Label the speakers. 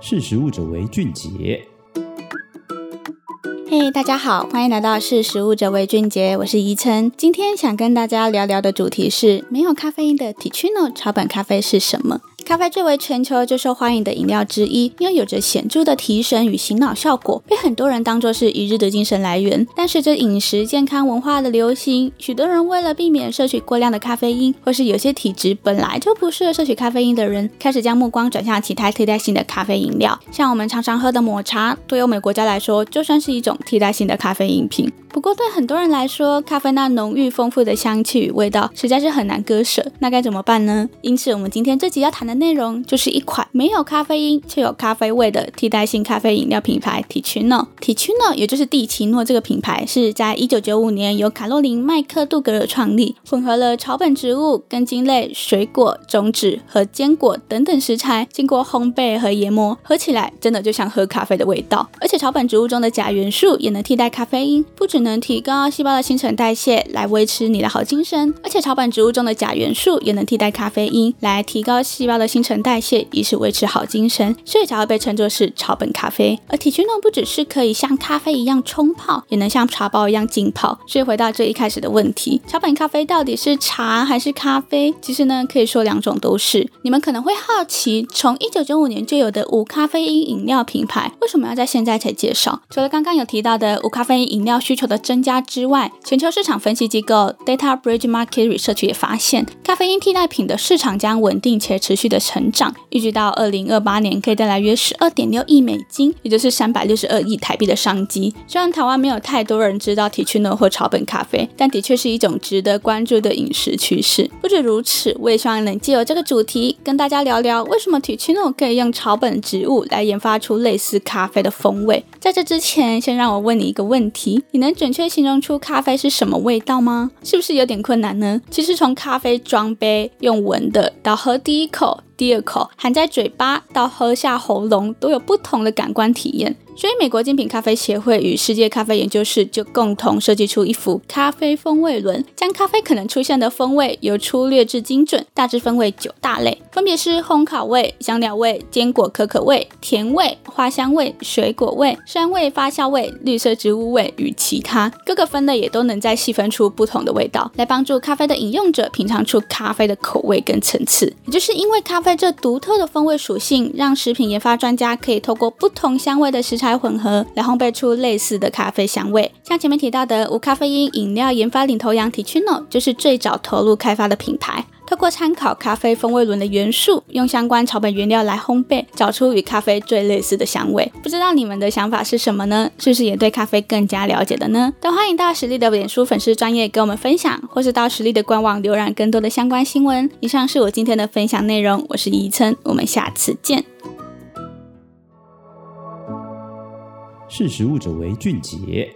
Speaker 1: 识时务者为俊杰。
Speaker 2: 嘿大家好，欢迎来到识时务者为俊杰，我是怡琛。今天想跟大家聊聊的主题是没有咖啡因的 Teaccino 草本咖啡是什么？咖啡最为全球最受欢迎的饮料之一，因为有着显著的提神与醒脑效果，被很多人当作是一日的精神来源。但随着饮食健康文化的流行，许多人为了避免摄取过量的咖啡因，或是有些体质本来就不适合摄取咖啡因的人，开始将目光转向其他替代性的咖啡饮料。像我们常常喝的抹茶，对欧美国家来说，就算是一种替代性的咖啡饮品。不过，对很多人来说，咖啡那浓郁丰富的香气与味道实在是很难割舍。那该怎么办呢？因此，我们今天这集要谈的内容就是一款没有咖啡因却有咖啡味的替代性咖啡饮料品牌 Teaccino。Teaccino 也就是蒂奇诺这个品牌，是在一九九五年由卡洛琳麦克杜格尔创立，混合了草本植物、根茎类、水果、种子和坚果等等食材，经过烘焙和研磨，喝起来真的就像喝咖啡的味道。而且，草本植物中的钾元素也能替代咖啡因，不止。能提高细胞的新陈代谢，来维持你的好精神。而且草本植物中的钾元素也能替代咖啡因，来提高细胞的新陈代谢，以此维持好精神。所以才会被称作是草本咖啡。而 Teaccino 不只是可以像咖啡一样冲泡，也能像茶包一样浸泡。所以回到这一开始的问题，草本咖啡到底是茶还是咖啡？其实呢，可以说两种都是。你们可能会好奇，从一九九五年就有的无咖啡因饮料品牌，为什么要在现在才介绍？除了刚刚有提到的无咖啡因饮料需求的增加之外，全球市场分析机构 Data Bridge Market Research 也发现，咖啡因替代品的市场将稳定且持续的成长，预计到二零二八年可以带来约十二点六亿美金，也就是三百六十二亿台币的商机。虽然台湾没有太多人知道铁青诺或草本咖啡，但的确是一种值得关注的饮食趋势。不止如此，我也希望能借由这个主题跟大家聊聊，为什么 Teaccino 可以用草本植物来研发出类似咖啡的风味。在这之前，先让我问你一个问题：你能准确形容出咖啡是什么味道吗？是不是有点困难呢？其实从咖啡装杯用闻的到喝第一口、第二口，含在嘴巴到喝下喉咙，都有不同的感官体验。所以，美国精品咖啡协会与世界咖啡研究室就共同设计出一幅咖啡风味轮，将咖啡可能出现的风味由粗略至精准，大致分为九大类，分别是烘烤味、香料味、坚果可可味、甜味、花香味、水果味、酸味、发酵味、绿色植物味与其他。各个分类也都能再细分出不同的味道，来帮助咖啡的饮用者品尝出咖啡的口味跟层次。也就是因为咖啡这独特的风味属性，让食品研发专家可以透过不同香味的食来混合，来烘焙出类似的咖啡香味。像前面提到的无咖啡因饮料研发领头羊 Teaccino，就是最早投入开发的品牌。透过参考咖啡风味轮的元素，用相关草本原料来烘焙，找出与咖啡最类似的香味。不知道你们的想法是什么呢？是不是也对咖啡更加了解的呢？都欢迎到实力的脸书粉丝专页跟我们分享，或是到实力的官网浏览更多的相关新闻。以上是我今天的分享内容，我是怡琛，我们下次见。
Speaker 1: 识时务者为俊杰。